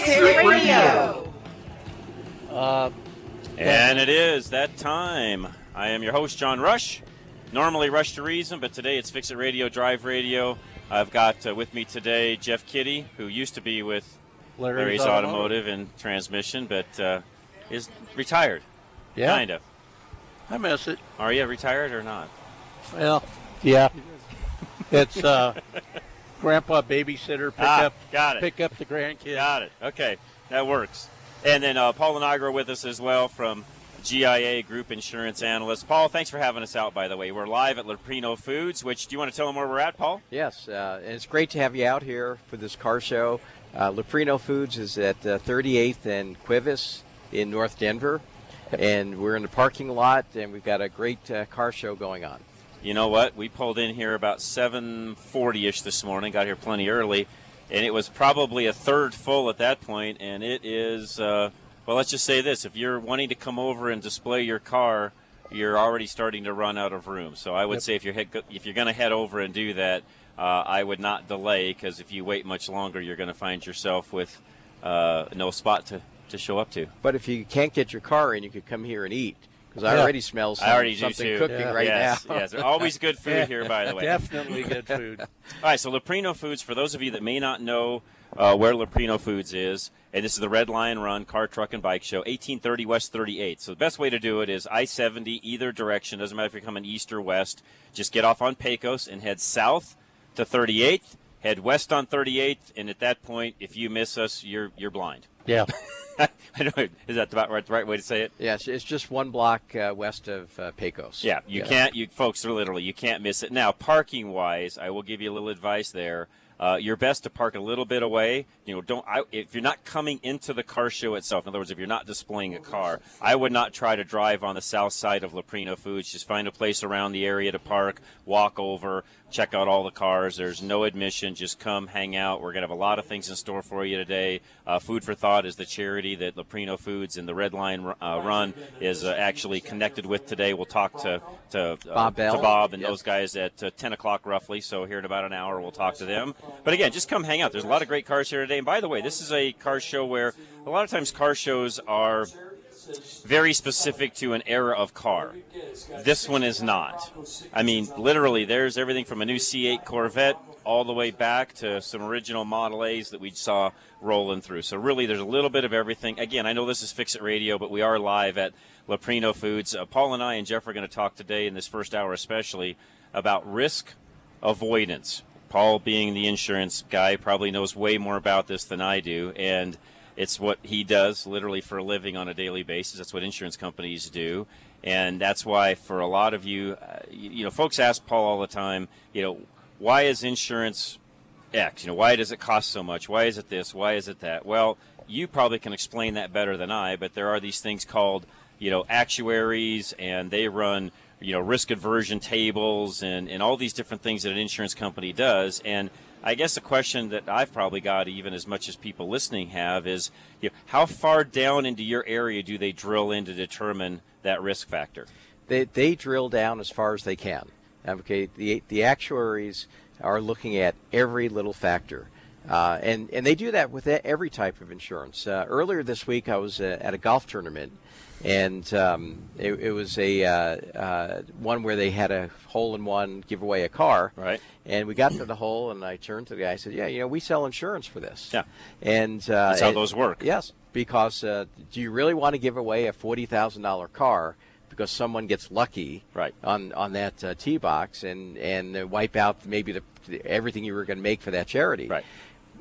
Fix It Radio. And it is that time. I am your host, John Rush. Normally Rush to Reason, but today it's Fix It Radio, Drive Radio. I've got uh, with me today Jeff Kitty, who used to be with Larry's, Automotive and Transmission, but uh, is retired. Yeah. Kind of. I miss it. Are you retired or not? Well, yeah. It's uh, grandpa babysitter pick Ah, up got it. pick up the grandkids. Got it. Okay, that works. And then uh, Paul Nagra with us as well from GIA Group Insurance Analyst. Paul, thanks for having us out, by the way. We're live at Leprino Foods, which, do you want to tell them where we're at, Paul? Yes, uh, and it's great to have you out here for this car show. Uh, Leprino Foods is at uh, 38th and Cuevas in North Denver, and we're in the parking lot, and we've got a great uh, car show going on. You know what? We pulled in here about 7:40ish this morning. Got here plenty early, and it was probably a third full at that point. And it is, uh, well, let's just say this: if you're wanting to come over and display your car, you're already starting to run out of room. So I would Yep. say if you're head, if you're going to head over and do that, uh, I would not delay because if you wait much longer, you're going to find yourself with uh, no spot to, to show up to. But if you can't get your car in, you could come here and eat, because I Yeah. already smell some, I already do something too. cooking Yeah. right yes, now. yes. There's always good food here, by the way. Definitely good food. All right, so Leprino Foods, for those of you that may not know uh, where Leprino Foods is, and this is the Red Lion Run Car, Truck, and Bike Show, 1830 West 38. So the best way to do it is I 70, either direction, doesn't matter if you're coming east or west. Just get off on Pecos and head south to 38th, head west on 38th, and at that point, if you miss us, you're, you're blind. Yeah. I don't know, is that about right, the right way to say it? Yes, it's just one block uh, west of uh, Pecos. Yeah, you can't. You folks are literally you can't miss it. Now, parking wise, I will give you a little advice there. Uh, you're best to park a little bit away. You know, don't I, if you're not coming into the car show itself. In other words, if you're not displaying a car, I would not try to drive on the south side of Leprino Foods. Just find a place around the area to park, walk over, check out all the cars. There's no admission. Just come, hang out. We're gonna have a lot of things in store for you today. Uh, Food for Thought is the charity that Leprino Foods and the Red Lion uh, Run is uh, actually connected with today. We'll talk to to uh, Bob to Bob and Yes. those guys at uh, 10 o'clock roughly. So here in about an hour, we'll talk to them. But again, just come hang out. There's a lot of great cars here today. And by the way, this is a car show where a lot of times car shows are very specific to an era of car. This one is not. I mean, literally, there's everything from a new C8 Corvette all the way back to some original Model A's that we saw rolling through. So really, there's a little bit of everything. Again, I know this is Fix It Radio, but we are live at Leprino Foods. Uh, Paul and I and Jeff are going to talk today in this first hour, especially about risk avoidance. Paul, being the insurance guy, probably knows way more about this than I do, and it's what he does literally for a living on a daily basis. That's what insurance companies do, and that's why for a lot of you, uh, you, you know, folks ask Paul all the time, you know, why is insurance X? You know, why does it cost so much? Why is it this? Why is it that? Well, you probably can explain that better than I, but there are these things called, you know, actuaries, and they run, you know, risk aversion tables and, and all these different things that an insurance company does. And I guess the question that I've probably got, even as much as people listening have, is, you know, how far down into your area do they drill in to determine that risk factor? They, they drill down as far as they can. Okay, the, the actuaries are looking at every little factor. Uh, and, and they do that with every type of insurance. Uh, earlier this week, I was uh, at a golf tournament, and um, it, it was a uh, uh, one where they had a hole in one give away a car. Right. And we got to the hole, and I turned to the guy. I said, "Yeah, you know, we sell insurance for this." Yeah. And uh, That's how and- those work. Yes, because uh, do you really want to give away a forty thousand dollar car because someone gets lucky Right. on on that uh, tee box and and wipe out maybe the, the everything you were going to make for that charity? Right.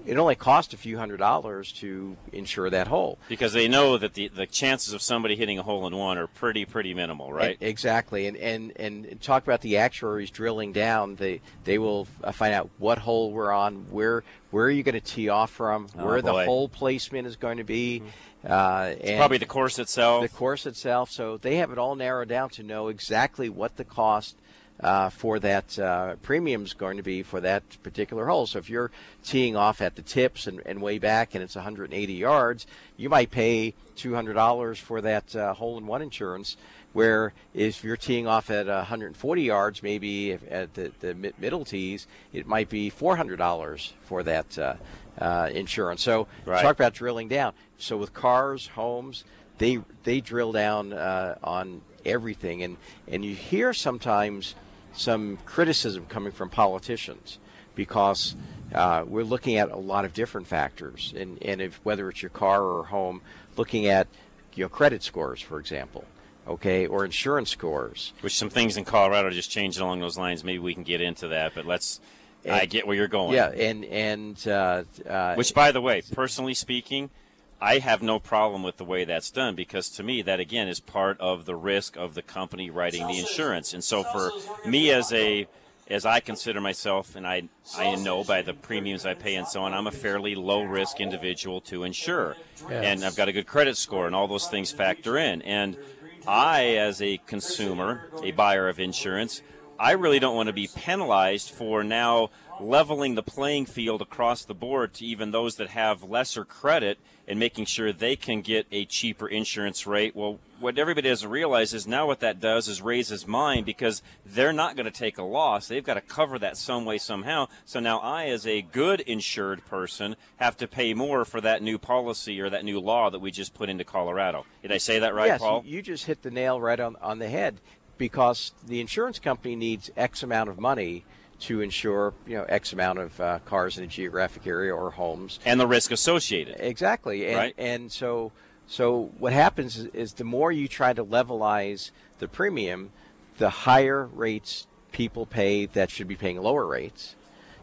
It only costs a few hundred dollars to insure that hole. Because they know that the, the chances of somebody hitting a hole in one are pretty, pretty minimal, right? E- Exactly, and, and and talk about the actuaries drilling down. They they will uh, find out what hole we're on, where where are you going to tee off from, Oh, where the hole placement is going to be, uh, and Probably the course itself. the course itself. So they have it all narrowed down to know exactly what the cost uh, for that uh, premium is going to be for that particular hole. So if you're teeing off at the tips and, and way back and it's 180 yards, you might pay $200 for that uh, hole in one insurance. Where if you're teeing off at 140 yards, maybe if at the, the middle tees, it might be $400 for that uh, uh, insurance. So Right. talk about drilling down. So with cars, homes, they they drill down uh, on everything, and and you hear sometimes some criticism coming from politicians because uh, we're looking at a lot of different factors, and and if whether it's your car or home, looking at your credit scores, for example, okay, or insurance scores. Which some things in Colorado just changed along those lines. Maybe we can get into that, but let's. I get where you're going. Yeah, and and uh, uh, Which, by the way, personally speaking, I have no problem with the way that's done because to me, that again is part of the risk of the company writing the insurance. And so, for me as a as I consider myself, and I I know by the premiums I pay and so on, I'm a fairly low risk individual to insure, and I've got a good credit score, and all those things factor in. And I, as a consumer, a buyer of insurance, I really don't want to be penalized for now leveling the playing field across the board to even those that have lesser credit and making sure they can get a cheaper insurance rate. Well, what everybody doesn't realize is now what that does is raises mine because they're not going to take a loss. They've got to cover that some way, somehow. So now I, as a good insured person, have to pay more for that new policy or that new law that we just put into Colorado. Did I say that right, yes, Paul? you just hit the nail right on, on the head because the insurance company needs X amount of money to insure, you know, X amount of uh, cars in a geographic area or homes. and the risk associated. Exactly, and Right. and so so what happens is, is the more you try to levelize the premium, the higher rates people pay that should be paying lower rates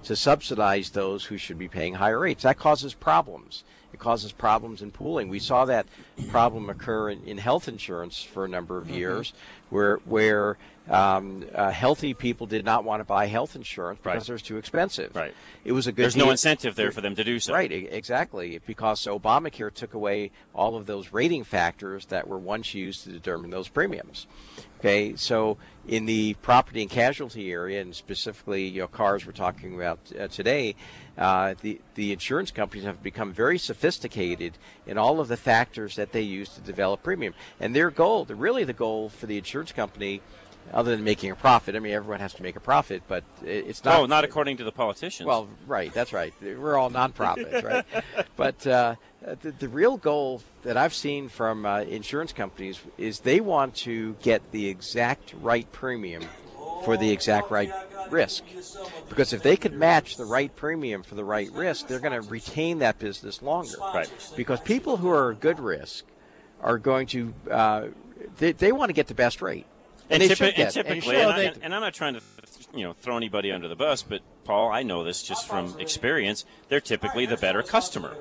to subsidize those who should be paying higher rates. That causes problems. It causes problems in pooling. We saw that problem occur in, in health insurance for a number of years, where where um, uh, healthy people did not want to buy health insurance because Right. it was too expensive. Right. It was a good. There's no incentive there for them to do so. Right, exactly. Because Obamacare took away all of those rating factors that were once used to determine those premiums. Okay, so in the property and casualty area, and specifically, you know, cars we're talking about uh, today, uh, the the insurance companies have become very sophisticated in all of the factors that they use to develop premium. And their goal, the, really the goal for the insurance company, other than making a profit. I mean, everyone has to make a profit, but it's not. Oh, not according to the politicians. Well, right, that's right. We're all nonprofits, right? But uh, the, the real goal that I've seen from uh, insurance companies is they want to get the exact right premium for the exact right risk. Because if they could match the right premium for the right risk, they're going to retain that business longer. Right. Because people who are a good risk are going to, uh, they, they want to get the best rate. And, they typi- and typically, and, I, and, and I'm not trying to, you know, throw anybody under the bus, but Paul, I know this just from experience. They're typically the better customer,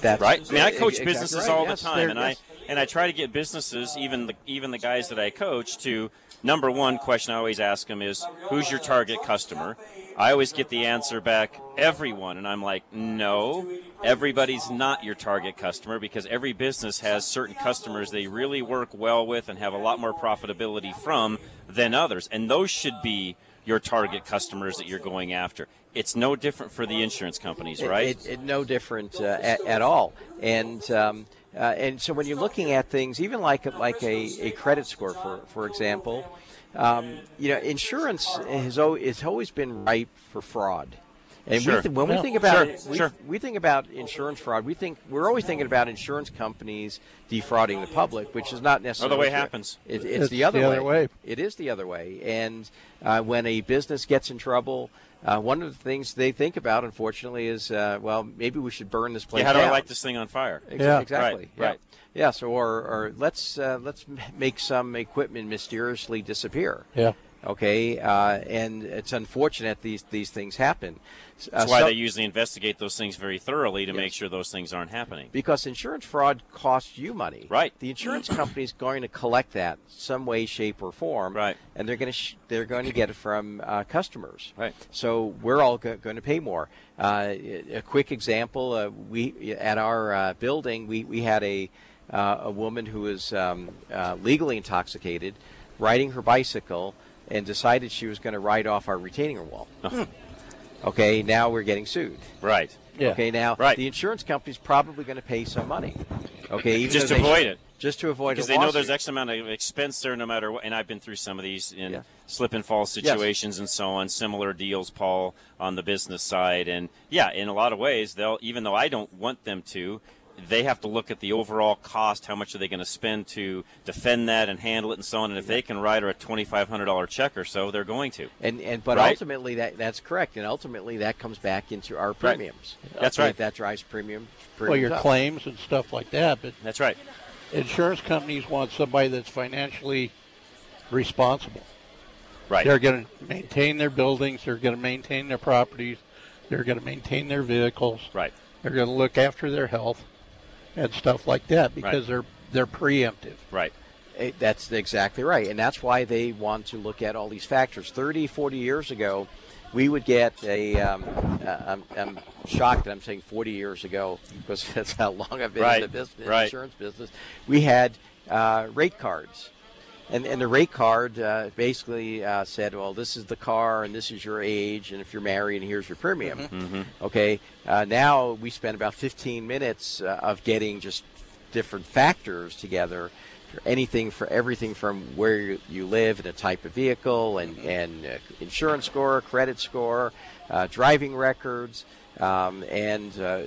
That's right? I mean, I coach exactly businesses right. all Yes, the time, and yes. I and I try to get businesses, even the even the guys that I coach, to number one question I always ask them is, "Who's your target customer?" I always get the answer back, "Everyone," and I'm like, "No." Everybody's not your target customer because every business has certain customers they really work well with and have a lot more profitability from than others. And those should be your target customers that you're going after. It's no different for the insurance companies, It- right? It, it, no different uh, at, at all. And um, uh, and so when you're looking at things, even like like a, a credit score, for for example, um, you know, insurance has always, has always been ripe for fraud. And Sure. we th- when we Yeah. think about Sure, we, sure. we think about insurance fraud, we think we're always thinking about insurance companies defrauding the public, which is not necessarily way it true. happens. It, it's, It's the other the way. other way. It is the other way. And uh, when a business gets in trouble, uh, one of the things they think about, unfortunately, is uh, well, maybe we should burn this place yeah, how do I down. light this thing on fire? Ex- Yeah. exactly. Right, right. Yeah. Yes, or, or let's uh, let's make some equipment mysteriously disappear. Yeah. Okay, uh, and it's unfortunate these these things happen. Uh, That's why so- they usually investigate those things very thoroughly to make sure those things aren't happening. because insurance fraud costs you money. Right. The insurance company is going to collect that some way, shape, or form. Right. And they're going to sh- they're going to get it from uh, customers. Right. So we're all go- going to pay more. Uh, a quick example: uh, we at our uh, building we we had a uh, a woman who was um, uh, legally intoxicated, riding her bicycle, and decided she was going to ride off our retaining wall. Uh-huh. Okay. Now we're getting sued. Right. Yeah. Okay, now Right. the insurance company's probably going to pay some money. Okay, even Just to avoid should- it. Just to avoid it. Because a they know there's. X amount of expense there no matter what. And I've been through some of these in Yeah. slip and fall situations and so on, similar deals, Paul, on the business side. And yeah, in a lot of ways, they'll, even though I don't want them to, they have to look at the overall cost. How much are they going to spend to defend that and handle it and so on? And if they can write her a $2,500 check or so, they're going to. And and but Right? ultimately that that's correct, and ultimately that comes back into our premiums. That's right. That drives premium. Well, your up. claims and stuff like that, but That's right. insurance companies want somebody that's financially responsible. Right. They're going to maintain their buildings. They're going to maintain their properties. They're going to maintain their vehicles. Right. They're going to look after their health and stuff like that because they're they're preemptive. Right. Eh, That's exactly right. And that's why they want to look at all these factors. 30, 40 years ago, we would get a. Um, uh, I'm, I'm shocked that I'm saying 40 years ago because that's how long I've been Right, in the business, right. insurance business. We had uh, rate cards. And, and the rate card uh, basically uh, said, well, this is the car, and this is your age, and if you're married, and here's your premium. Mm-hmm. Okay. Uh, now we spend about 15 minutes uh, of getting just different factors together. for Anything for everything from where you, you live and a type of vehicle, and and uh, insurance score, credit score, uh, driving records, um, and uh,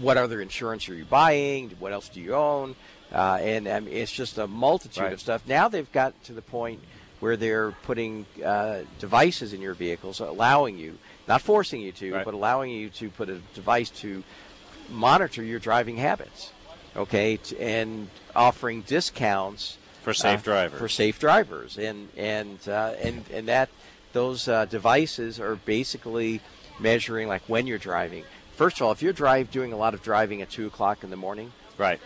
what other insurance are you buying? What else do you own? Uh, and I mean, it's just a multitude Right. of stuff. Now they've got to the point where they're putting uh, devices in your vehicles, allowing you, not forcing you to, Right. but allowing you to put a device to monitor your driving habits, okay, t- and offering discounts For safe uh, drivers. for safe drivers, and and uh, and and that those uh, devices are basically measuring like when you're driving. First of all, if you're drive doing a lot of driving at two o'clock in the morning, Right.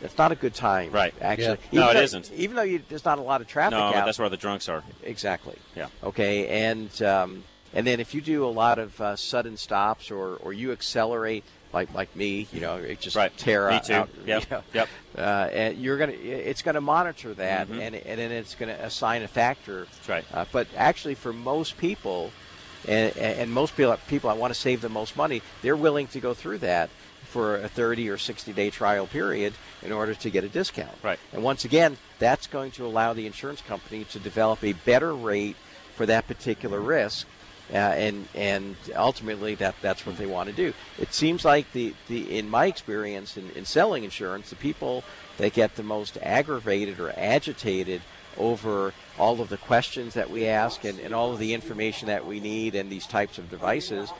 That's not a good time. Right. Actually, Yeah. No, Even it though- isn't. Even though you, there's not a lot of traffic No, out. that's where the drunks are. Exactly. Yeah. Okay, and um, and then if you do a lot of uh, sudden stops or, or you accelerate like like me, you know, it just Right. tear Me out. too. out, Yep. you know, Yep. Uh, and you're gonna, it's gonna monitor that, Mhm. and and then it's gonna assign a factor. That's right. Uh, but actually, for most people, and, and most people, people, I want to save the most money. They're willing to go through that for a 30 or 60 day trial period in order to get a discount. Right. And once again, that's going to allow the insurance company to develop a better rate for that particular risk. Uh, and and ultimately that that's what they want to do. It seems like the, the in my experience in, in selling insurance, the people that get the most aggravated or agitated over all of the questions that we ask and, and all of the information that we need and these types of devices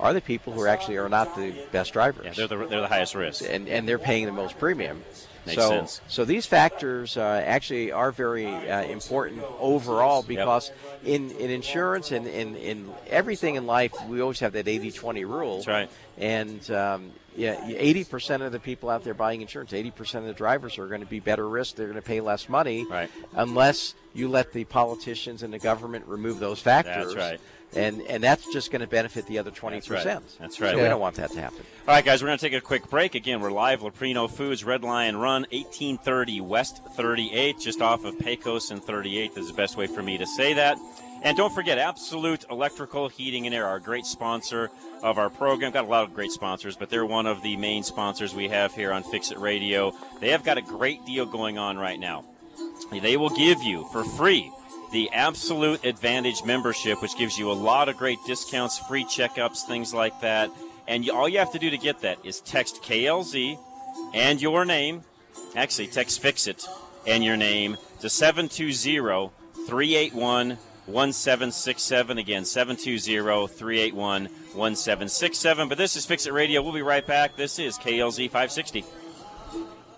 are the people who actually are not the best drivers Yeah, they're the, they're the highest risk. and, and they're paying the most premium. Makes so, sense. so these factors uh, actually are very uh, important overall because in, in insurance and in, in everything in life, we always have that 80-20 rule. That's right. And um, yeah, 80% of the people out there buying insurance, 80% of the drivers are going to be better risk. They're going to pay less money Right. unless you let the politicians and the government remove those factors. That's right. And, and that's just going to benefit the other 20%. That's right. That's right. So we don't want that to happen. All right, guys, we're going to take a quick break. Again, we're live, Leprino Foods, Red Lion Run, 1830 West 38th, just off of Pecos and 38th is the best way for me to say that. And don't forget, Absolute Electrical Heating and Air, our great sponsor of our program. Got a lot of great sponsors, but they're one of the main sponsors we have here on Fix It Radio. They have got a great deal going on right now. They will give you for free the Absolute Advantage membership, which gives you a lot of great discounts, free checkups, things like that. And you, all you have to do to get that is text KLZ and your name. Actually, text Fix It and your name to 720 381 1767. Again, 720 381 1767. But this is Fix It Radio. We'll be right back. This is KLZ 560.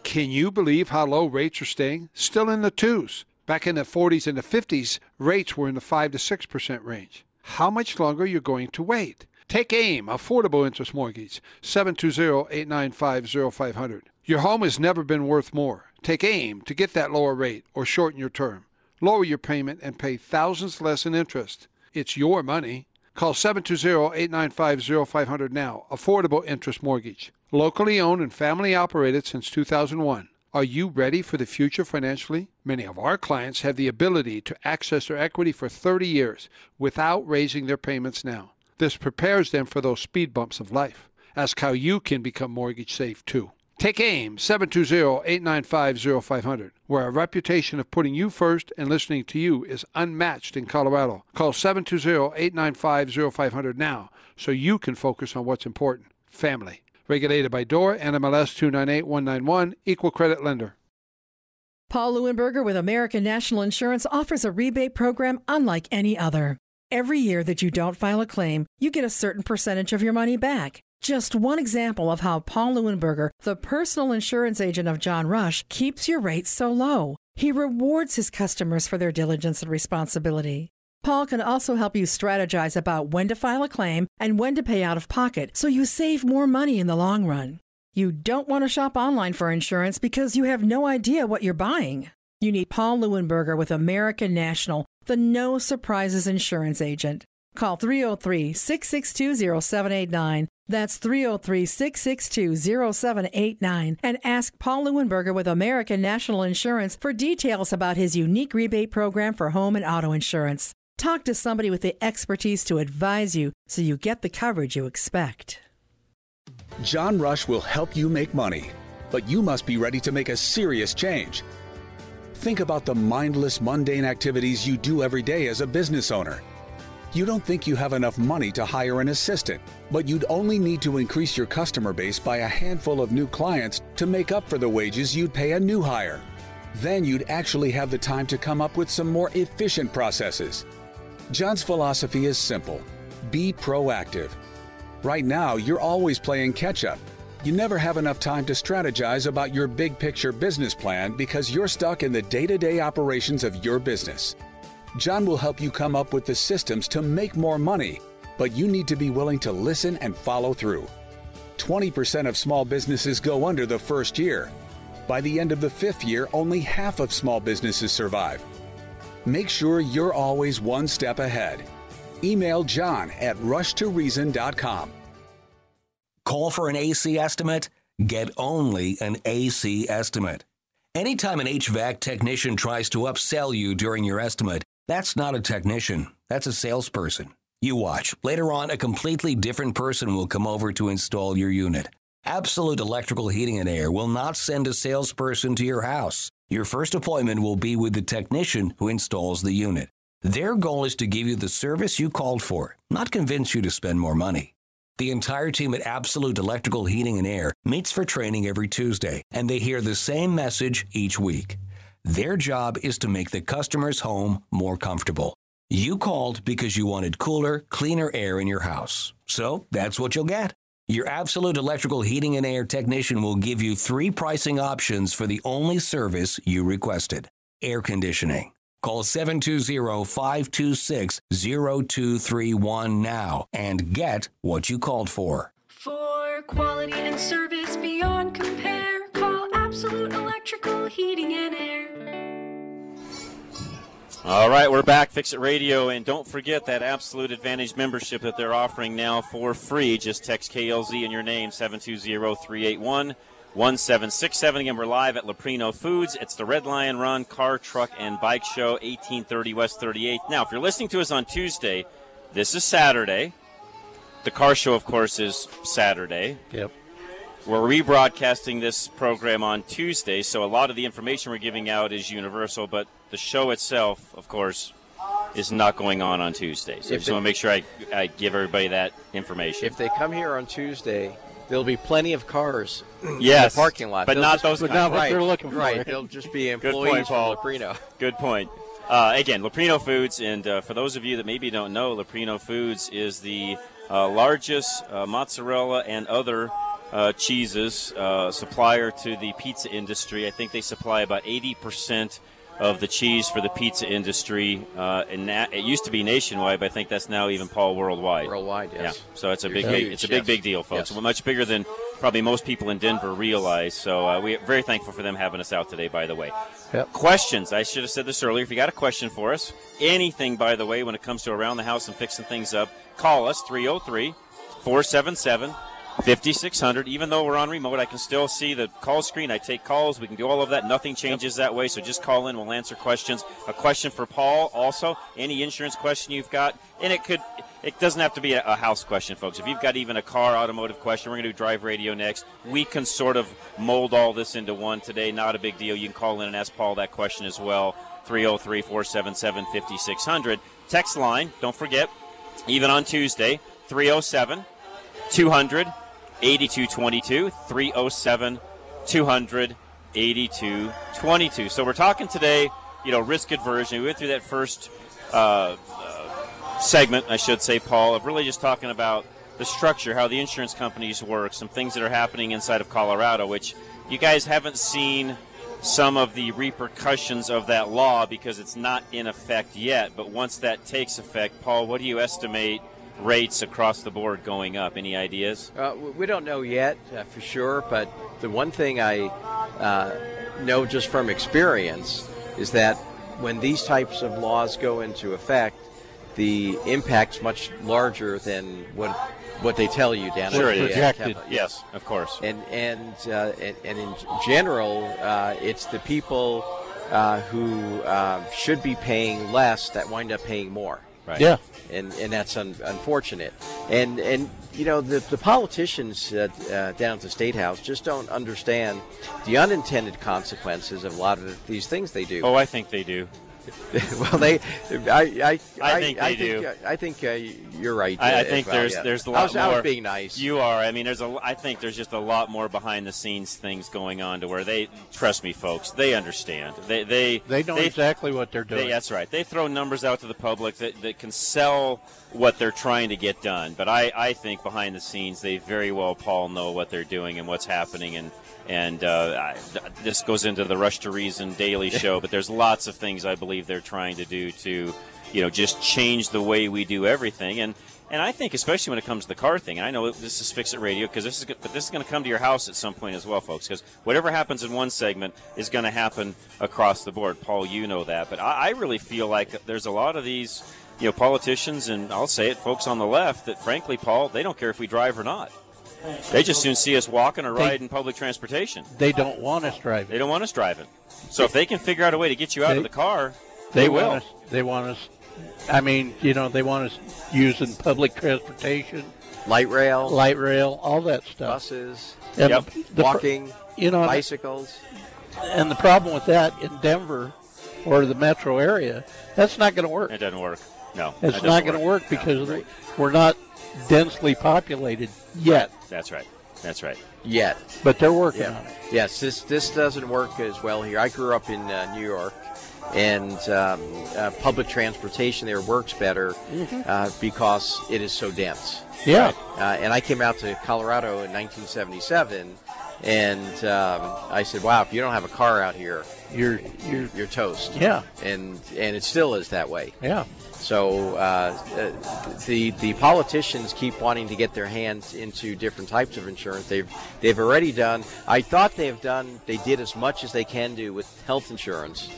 Can you believe how low rates are staying? Still in the twos. Back in the 40s and the 50s, rates were in the 5 to 6% range. How much longer are you going to wait? Take AIM, Affordable Interest Mortgage, 720-895-0500. Your home has never been worth more. Take AIM to get that lower rate or shorten your term. Lower your payment and pay thousands less in interest. It's your money. Call 720-895-0500 now. Affordable Interest Mortgage. Locally owned and family operated since 2001. Are you ready for the future financially? Many of our clients have the ability to access their equity for 30 years without raising their payments now. This prepares them for those speed bumps of life. Ask how you can become mortgage safe too. Take AIM 720-895-0500, where a reputation of putting you first and listening to you is unmatched in Colorado. Call 720-895-0500 now so you can focus on what's important, family. Regulated by DORA, NMLS 298191, Equal Credit Lender. Paul Leuenberger with American National Insurance offers a rebate program unlike any other. Every year that you don't file a claim, you get a certain percentage of your money back. Just one example of how Paul Leuenberger, the personal insurance agent of John Rush, keeps your rates so low. He rewards his customers for their diligence and responsibility. Paul can also help you strategize about when to file a claim and when to pay out of pocket so you save more money in the long run. You don't want to shop online for insurance because you have no idea what you're buying. You need Paul Leuenberger with American National, the no surprises insurance agent. Call 303 662 0789. That's 303 662 0789. And ask Paul Leuenberger with American National Insurance for details about his unique rebate program for home and auto insurance. Talk to somebody with the expertise to advise you so you get the coverage you expect. John Rush will help you make money, but you must be ready to make a serious change. Think about the mindless, mundane activities you do every day as a business owner. You don't think you have enough money to hire an assistant, but you'd only need to increase your customer base by a handful of new clients to make up for the wages you'd pay a new hire. Then you'd actually have the time to come up with some more efficient processes. John's philosophy is simple be proactive. Right now, you're always playing catch up. You never have enough time to strategize about your big picture business plan because you're stuck in the day to day operations of your business. John will help you come up with the systems to make more money, but you need to be willing to listen and follow through. 20% of small businesses go under the first year. By the end of the fifth year, only half of small businesses survive. Make sure you're always one step ahead. Email John at rushtoreason.com. Call for an AC estimate? Get only an AC estimate. Anytime an HVAC technician tries to upsell you during your estimate, that's not a technician, that's a salesperson. You watch. Later on, a completely different person will come over to install your unit. Absolute Electrical Heating and Air will not send a salesperson to your house. Your first appointment will be with the technician who installs the unit. Their goal is to give you the service you called for, not convince you to spend more money. The entire team at Absolute Electrical Heating and Air meets for training every Tuesday, and they hear the same message each week. Their job is to make the customer's home more comfortable. You called because you wanted cooler, cleaner air in your house. So that's what you'll get. Your Absolute Electrical Heating and Air technician will give you three pricing options for the only service you requested air conditioning. Call 720 526 0231 now and get what you called for. For quality and service beyond compare, call Absolute Electrical Heating and Air. All right, we're back, Fix It Radio, and don't forget that Absolute Advantage membership that they're offering now for free. Just text KLZ in your name, 720-381-1767. Again, we're live at Leprino Foods. It's the Red Lion Run Car, Truck, and Bike Show, 1830 West 38th. Now, if you're listening to us on Tuesday, this is Saturday. The car show, of course, is Saturday. Yep. We're rebroadcasting this program on Tuesday, so a lot of the information we're giving out is universal, but the show itself, of course, is not going on on Tuesday. So I just they- want to make sure I, I give everybody that information. If they come here on Tuesday, there'll be plenty of cars Yes, in the parking lot. but They'll not just- those But not what right, they're looking for. Right, they'll just be Good employees point, Paul. from Leprino. Good point. Uh, again, Leprino Foods, and uh, for those of you that maybe don't know, Leprino Foods is the uh, largest uh, mozzarella and other uh, cheeses uh, supplier to the pizza industry. I think they supply about 80% of the cheese for the pizza industry. Uh, and na- it used to be nationwide, but I think that's now even Paul worldwide. Worldwide, yes. Yeah. So it's a big, Huge, big it's a big, yes. big deal, folks. Yes. Much bigger than probably most people in Denver realize. So uh, we're very thankful for them having us out today. By the way, Yep. questions. I should have said this earlier. If you got a question for us, anything, by the way, when it comes to around the house and fixing things up, call us 303 477 5600. Even though we're on remote, I can still see the call screen. I take calls. We can do all of that. Nothing changes that way. So just call in. We'll answer questions. A question for Paul also. Any insurance question you've got. And it could. It doesn't have to be a, house question, folks. If you've got even a car automotive question, we're going to do drive radio next. We can sort of mold all this into one today. Not a big deal. You can call in and ask Paul that question as well. 303 477 5600. Text line, don't forget, even on Tuesday, 307 200 8222 307 200 8222. So we're talking today, you know, risk aversion. We went through that first uh, uh, segment, I should say, Paul, of really just talking about the structure, how the insurance companies work, some things that are happening inside of Colorado, which you guys haven't seen some of the repercussions of that law because it's not in effect yet. But once that takes effect, Paul, what do you estimate rates across the board going up? Any ideas? Uh, we don't know yet uh, for sure, but the one thing I uh, know just from experience is that when these types of laws go into effect, the impact's much larger than what what they tell you down Sure at the is. Projected. Yes, of course. and and uh, and, and in general, uh, it's the people uh, who uh, should be paying less that wind up paying more Right. Yeah. And and that's un- unfortunate. And and you know the the politicians uh, down at the state house just don't understand the unintended consequences of a lot of these things they do. Oh, I think they do. well, they, I, I, I think I they do. think, I think uh, you're right. I, I uh, think well, there's yeah. there's a I lot was, I more. was being nice. You are. I mean, there's a. I think there's just a lot more behind the scenes things going on to where they trust me, folks. They understand. They they They know exactly what they're doing. They, that's right. They throw numbers out to the public that, that can sell what they're trying to get done. But I, I think behind the scenes, they very well, Paul, know what they're doing and what's happening. And and uh, I, th- this goes into the Rush to Reason Daily Show. but there's lots of things I believe they're trying to do to, you know, just change the way we do everything. And and I think especially when it comes to the car thing. And I know this is Fix It Radio because this is, but this is going to come to your house at some point as well, folks. Because whatever happens in one segment is going to happen across the board. Paul, you know that, but I, I really feel like there's a lot of these, you know, politicians and I'll say it, folks on the left that, frankly, Paul, they don't care if we drive or not. They just soon see us walking or They- riding public transportation. They don't want us driving. They don't want us driving. So if they can figure out a way to get you out They- of the car, they, will. Want us, they want us. I mean, you know, they want us using public transportation, Light rail, light rail, all that stuff. buses, And Yep. the- the pr- walking, you know, bicycles. and the problem with that in Denver or the metro area, that's not going to work. It doesn't work. No, It's doesn't going to work No. because we're not densely populated yet, That's right. That's right. Yet. but they're working Yeah. on it. Yes, this this doesn't work as well here. I grew up in uh, New York, and um, uh, public transportation there works better uh, because it is so dense. Yeah. Uh, and I came out to Colorado in 1977, and um, I said, "Wow, if you don't have a car out here, You're you're you're toast." yeah And and it still is that way. yeah. So uh, the the politicians keep wanting to get their hands into different types of insurance. They've they've already done. I thought they've done. They did as much as they can do with health insurance,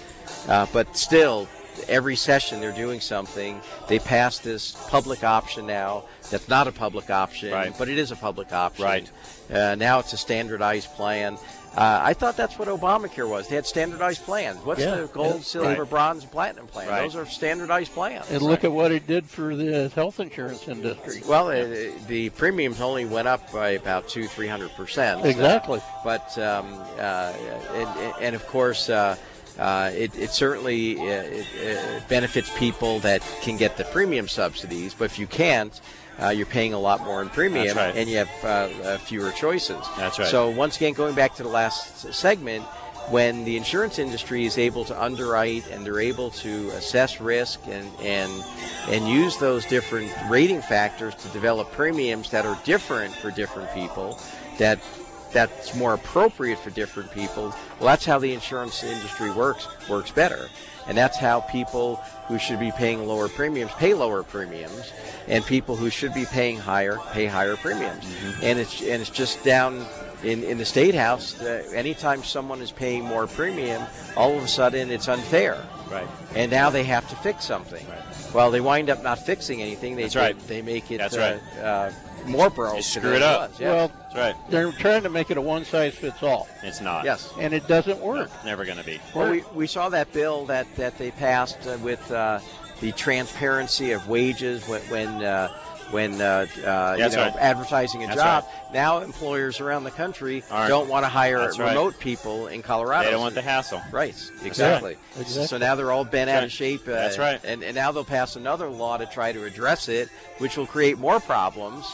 uh, but still. Every session they're doing something. They passed this public option now. That's not a public option, Right. but it is a public option. Right. Uh, now it's a standardized plan. Uh, I thought that's what Obamacare was. They had standardized plans. What's Yeah. the gold, Yeah. silver, Right. bronze, and platinum plan? Right. Those are standardized plans. And look at what it did for the health insurance industry. Well, uh, the premiums only went up by about two, three hundred percent. Exactly. But um, uh, and, and of course, uh, uh, it, it certainly uh, it, uh benefits people that can get the premium subsidies. But if you can't, uh, you're paying a lot more in premium, right. and you have uh, uh, fewer choices. That's right. So once again, going back to the last segment. When the insurance industry is able to underwrite and they're able to assess risk and, and and use those different rating factors to develop premiums that are different for different people, that that's more appropriate for different people, well, that's how the insurance industry works works better, and that's how people who should be paying lower premiums pay lower premiums, and people who should be paying higher pay higher premiums, and it's and it's just down. In, in the state house, uh, anytime someone is paying more premium, all of a sudden it's unfair. Right. And now they have to fix something. Right. Well, they wind up not fixing anything. They That's right. They, they make it That's uh, right. uh, more broken. screw it up. was, yeah. Well, That's right. they're trying to make it a one size fits all, It's not. yes. and it doesn't work. Never going to be. Well, we, we saw that bill that, that they passed uh, with uh, the transparency of wages when when uh, when uh, uh, you know right. advertising a That's job. Now employers around the country Aren't. don't want to hire That's right. remote people in Colorado. They don't want the hassle. Right, exactly. exactly. So now they're all bent out of shape. Uh, That's right. And, and now they'll pass another law to try to address it, which will create more problems,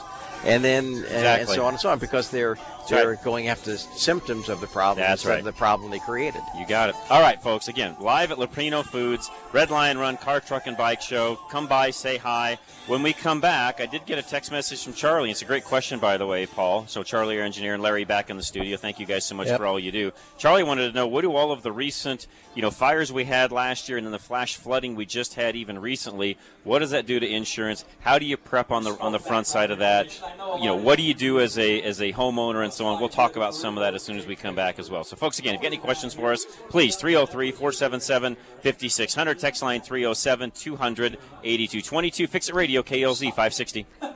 and then uh, and- and so on and so on, because they're they're going after symptoms of the problem That's instead right. of the problem they created. You got it. All right, folks. Again, live at Leprino Foods, Red Lion Run Car, Truck, and Bike Show. Come by, say hi. When we come back, I did get a text message from Charlie. It's a great question, by the way, Paul. So, Charlie, our engineer, and Larry back in the studio. Thank you guys so much Yep. for all you do. Charlie wanted to know what do all of the recent, you know, fires we had last year and then the flash flooding we just had even recently. What does that do to insurance? How do you prep on the on the front side of that? You know, what do you do as a as a homeowner and so on? We'll talk about some of that as soon as we come back as well. So, folks, again, if you got any questions for us, please 303 477 5600. Text line 307 200 8222. Fix it radio, KLZ 560.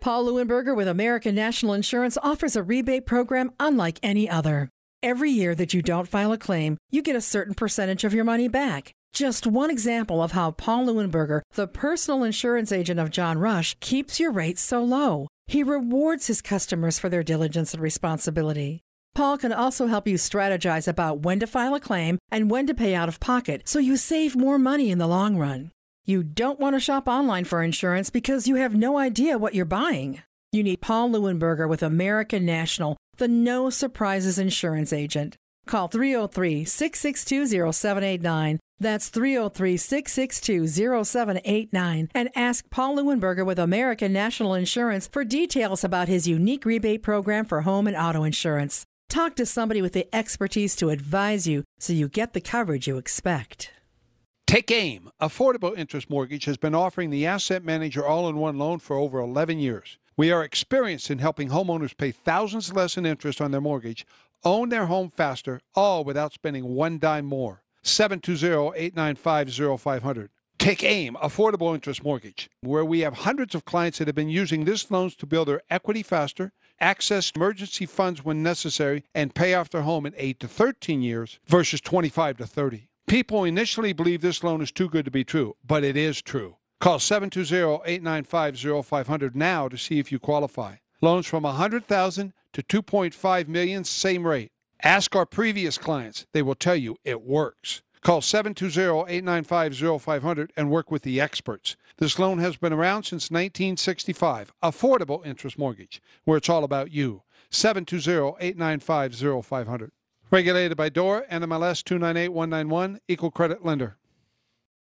Paul Leuenberger with American National Insurance offers a rebate program unlike any other. Every year that you don't file a claim, you get a certain percentage of your money back. Just one example of how Paul Leuenberger, the personal insurance agent of John Rush, keeps your rates so low. He rewards his customers for their diligence and responsibility. Paul can also help you strategize about when to file a claim and when to pay out of pocket so you save more money in the long run. You don't want to shop online for insurance because you have no idea what you're buying. You need Paul Leuenberger with American National, the no surprises insurance agent. Call 303 662 0789. That's 303 662 0789. And ask Paul Leuenberger with American National Insurance for details about his unique rebate program for home and auto insurance. Talk to somebody with the expertise to advise you so you get the coverage you expect. Take aim. Affordable Interest Mortgage has been offering the Asset Manager all in one loan for over 11 years. We are experienced in helping homeowners pay thousands less in interest on their mortgage, own their home faster, all without spending one dime more. 720 895 0500. Take AIM, Affordable Interest Mortgage, where we have hundreds of clients that have been using this loans to build their equity faster, access emergency funds when necessary, and pay off their home in 8 to 13 years versus 25 to 30. People initially believe this loan is too good to be true, but it is true. Call 720-895-0500 now to see if you qualify. Loans from 100,000 to 2.5 million, same rate. Ask our previous clients. They will tell you it works. Call 720-895-0500 and work with the experts. This loan has been around since 1965. Affordable interest mortgage, where it's all about you. 720-895-0500. Regulated by DORA, NMLS 298191, Equal Credit Lender.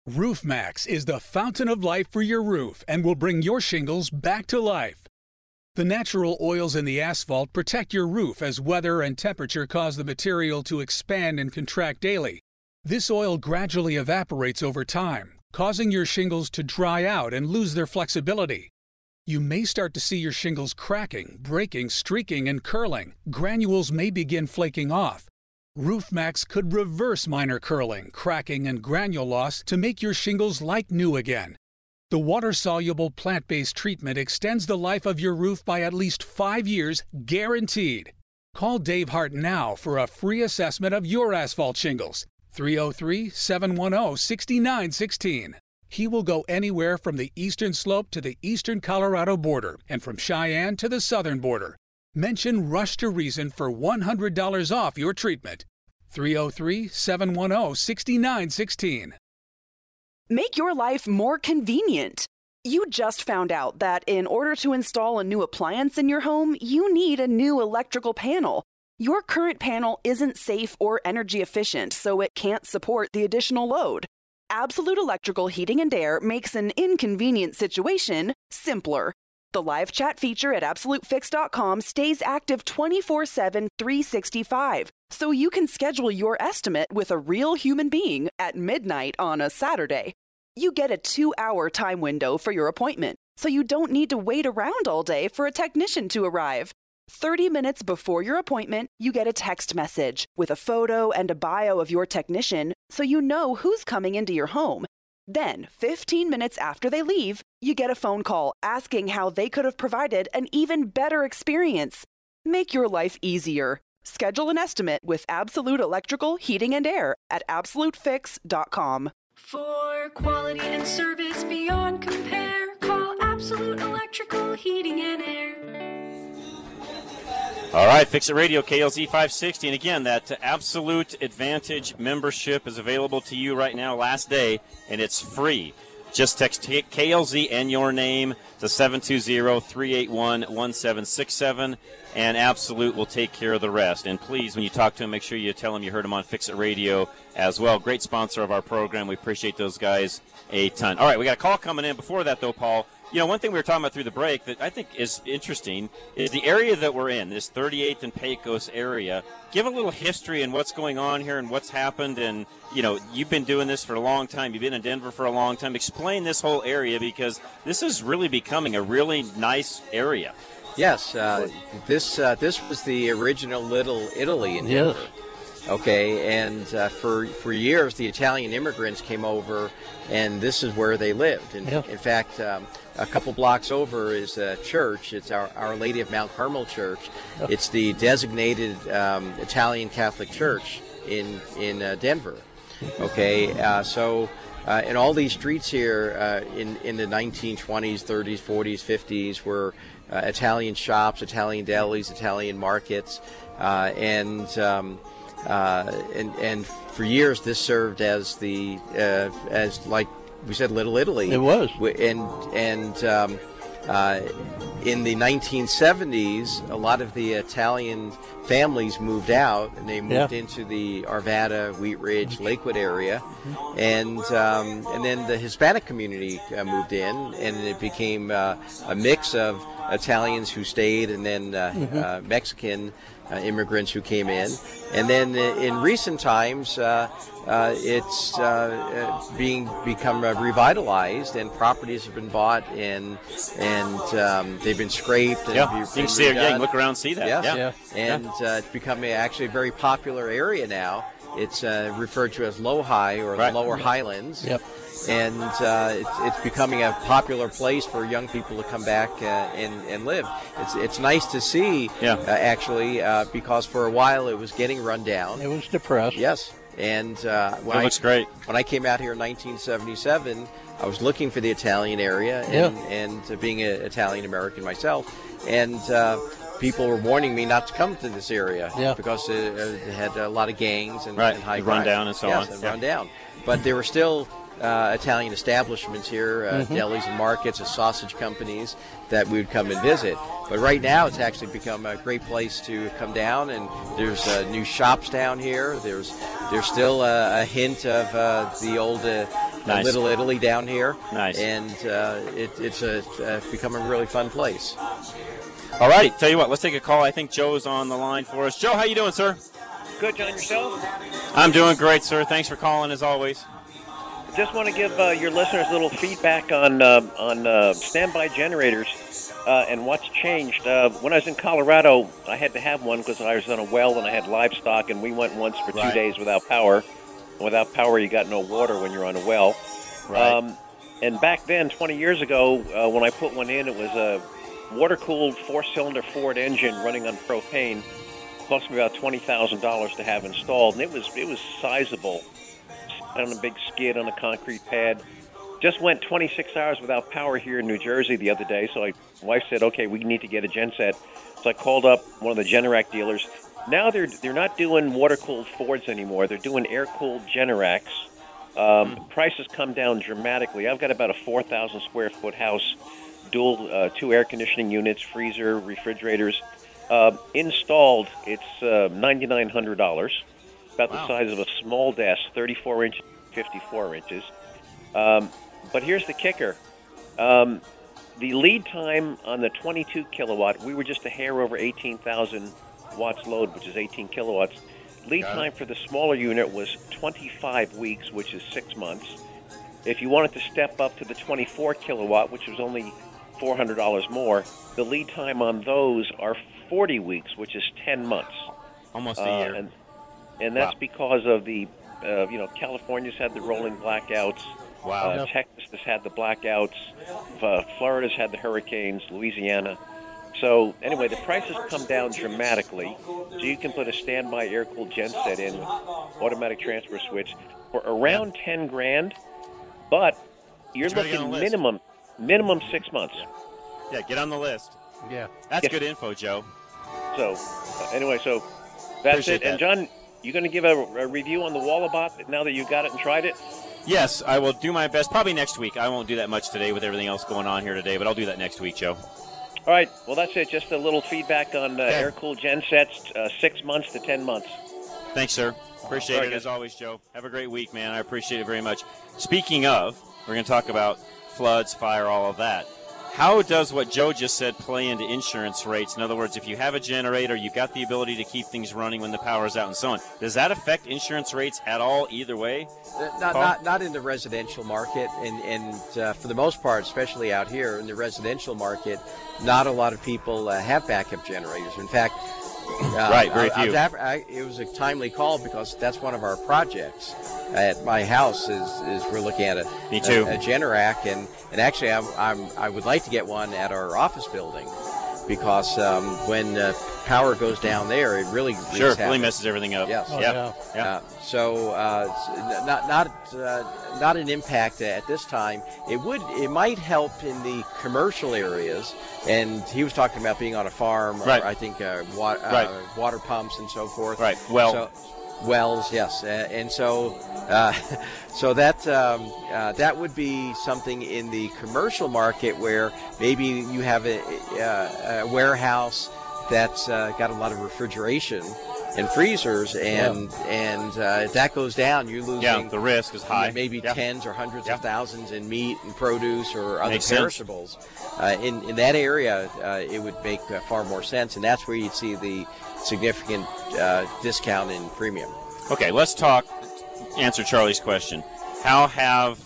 RoofMax is the fountain of life for your roof and will bring your shingles back to life. The natural oils in the asphalt protect your roof as weather and temperature cause the material to expand and contract daily. This oil gradually evaporates over time, causing your shingles to dry out and lose their flexibility. You may start to see your shingles cracking, breaking, streaking, and curling. Granules may begin flaking off. RoofMax could reverse minor curling, cracking, and granule loss to make your shingles like new again. The water soluble plant based treatment extends the life of your roof by at least five years, guaranteed. Call Dave Hart now for a free assessment of your asphalt shingles. 303 710 6916. He will go anywhere from the eastern slope to the eastern Colorado border and from Cheyenne to the southern border. Mention Rush to Reason for $100 off your treatment. 303 710 6916. Make your life more convenient. You just found out that in order to install a new appliance in your home, you need a new electrical panel. Your current panel isn't safe or energy efficient, so it can't support the additional load. Absolute Electrical Heating and Air makes an inconvenient situation simpler. The live chat feature at AbsoluteFix.com stays active 24 7, 365, so you can schedule your estimate with a real human being at midnight on a Saturday. You get a two hour time window for your appointment, so you don't need to wait around all day for a technician to arrive. 30 minutes before your appointment, you get a text message with a photo and a bio of your technician so you know who's coming into your home. Then, 15 minutes after they leave, you get a phone call asking how they could have provided an even better experience. Make your life easier. Schedule an estimate with Absolute Electrical Heating and Air at absolutefix.com. For quality and service beyond compare, call Absolute Electrical Heating and Air. All right, Fix It Radio, KLZ 560. And again, that Absolute Advantage membership is available to you right now, last day, and it's free. Just text KLZ and your name to 720 381 1767, and Absolute will take care of the rest. And please, when you talk to him, make sure you tell him you heard him on Fix It Radio as well. Great sponsor of our program. We appreciate those guys a ton. All right, we got a call coming in. Before that, though, Paul, you know, one thing we were talking about through the break that I think is interesting is the area that we're in, this 38th and Pecos area. Give a little history and what's going on here and what's happened. And, you know, you've been doing this for a long time. You've been in Denver for a long time. Explain this whole area because this is really becoming a really nice area. Yes, uh, this uh, this was the original Little Italy in Yes. Denver. Okay, and uh, for for years the Italian immigrants came over, and this is where they lived. In, Yeah. in fact, um, a couple blocks over is a church. It's our Our Lady of Mount Carmel Church. It's the designated um, Italian Catholic Church in in uh, Denver. Okay, uh, so. Uh, and all these streets here uh, in, in the 1920s, 30s, 40s, 50s were uh, Italian shops, Italian delis, Italian markets, uh, and, um, uh, and and for years this served as the uh, as like we said, Little Italy. It was. And and um, uh, in the 1970s, a lot of the Italian families moved out, and they moved Yeah. into the Arvada, Wheat Ridge, Lakewood area, Mm-hmm. and um, and then the Hispanic community uh, moved in, and it became uh, a mix of Italians who stayed, and then uh, Mhm. uh, Mexican uh, immigrants who came in, and then uh, in recent times. Uh, uh, it's uh, uh, being become uh, revitalized, and properties have been bought, and and um, they've been scraped. And Yeah, be- you can see it. Yeah, you look around and see that. Yes. Yeah. Yeah. and uh, it's become a, actually a very popular area now. It's uh, referred to as Low-High or Right. the Lower Highlands. Yep. And uh, it's, it's becoming a popular place for young people to come back uh, and, and live. It's, it's nice to see, Yeah. uh, actually, uh, because for a while it was getting run down. It was depressed. Yes. And uh, when It I, looks great. When I came out here in 1977, I was looking for the Italian area and, Yeah. and uh, being an Italian American myself. And uh, people were warning me not to come to this area Yeah. because it, it had a lot of gangs and, Right, and high crime. down and so yes, on. and Yeah. run down. But there were still uh, Italian establishments here, uh, Mhm. delis and markets, and sausage companies that we would come and visit. But right now, it's actually become a great place to come down, and there's uh, new shops down here. There's there's still a, a hint of uh, the old uh, Nice. Little Italy down here. Nice. And uh, it, it's a, uh, become a really fun place. All right, tell you what, let's take a call. I think Joe's on the line for us. Joe, how you doing, sir? Good, John. Yourself? I'm doing great, sir. Thanks for calling as always. Just want to give uh, your listeners a little feedback on uh, on uh, standby generators uh, and what's changed. Uh, when I was in Colorado, I had to have one because I was on a well and I had livestock, and we went once for Right. two days without power. And without power, you got no water when you're on a well. Right. Um, and back then, 20 years ago, uh, when I put one in, it was a water-cooled four-cylinder Ford engine running on propane. Cost me about twenty thousand dollars to have installed, and it was it was sizable. On a big skid on a concrete pad. Just went 26 hours without power here in New Jersey the other day. So my wife said, "Okay, we need to get a genset." So I called up one of the Generac dealers. Now they're they're not doing water-cooled Fords anymore. They're doing air-cooled Generacs. Um, Prices come down dramatically. I've got about a 4,000 square foot house, dual uh, two air conditioning units, freezer, refrigerators. Uh, installed, it's uh, $9,900, about the size of a small desk, 34 inch, 54 inches. Um, but here's the kicker. Um, the lead time on the 22 kilowatt, we were just a hair over 18,000 watts load, which is 18 kilowatts. Lead Got it. time for the smaller unit was 25 weeks, which is six months. If you wanted to step up to the 24 kilowatt, which was only $400 more, the lead time on those are 40 weeks, which is 10 months. Almost a Uh, year. and, and that's Wow. because of the, uh, you know, California's had the rolling blackouts. Wow. Uh, Texas has had the blackouts. Uh, Florida's had the hurricanes. Louisiana. So anyway, the prices come down dramatically. So you can put a standby air-cooled genset in, with automatic transfer switch, for around 10 grand. But you're Try to get on looking minimum minimum six months. Yeah, get on the list. Yeah. That's Yes. good info, Joe. So uh, anyway, so that's Appreciate it. And John, you going to give a, a review on the Walabot now that you got it and tried it? Yes, I will do my best. Probably next week. I won't do that much today with everything else going on here today, but I'll do that next week, Joe. All right. Well, that's it. Just a little feedback on uh, air-cooled gensets, uh, six months to ten months. Thanks, sir. Appreciate All it right, as always, Joe. Have a great week, man. I appreciate it very much. Speaking of, we're going to talk about floods, fire, all of that. How does what Joe just said play into insurance rates? In other words, if you have a generator, you've got the ability to keep things running when the power is out and so on. Does that affect insurance rates at all, either way? Not, Paul? not, not in the residential market, and, and uh, for the most part, especially out here in the residential market, not a lot of people uh, have backup generators. In fact, uh, Right, very I- I few. af- I- it was a timely call because that's one of our projects at my house. Is, is we're looking at a Me too. a, a Generac, and and actually I'm, I'm I would like to get one at our office building because um, when uh, power goes down there, it really Sure, really messes everything up. Yes. Oh, Yep. yeah. Uh, so uh, not not uh, not an impact at this time. It would it might help in the commercial areas, and he was talking about being on a farm, Right. or I think uh, wa- uh, Right. water pumps and so forth. Right. Well- So, wells, yes, and so uh, so that um, uh, that would be something in the commercial market where maybe you have a, a, a warehouse that's uh, got a lot of refrigeration and freezers, and and uh, if that goes down, you're losing. Yeah, the risk is high. Maybe Yeah. tens or hundreds Yeah. of thousands in meat and produce or other Makes perishables. Uh, in in that area, uh, it would make uh, far more sense, and that's where you'd see the significant uh, discount in premium. Okay, let's talk. Answer Charlie's question. How have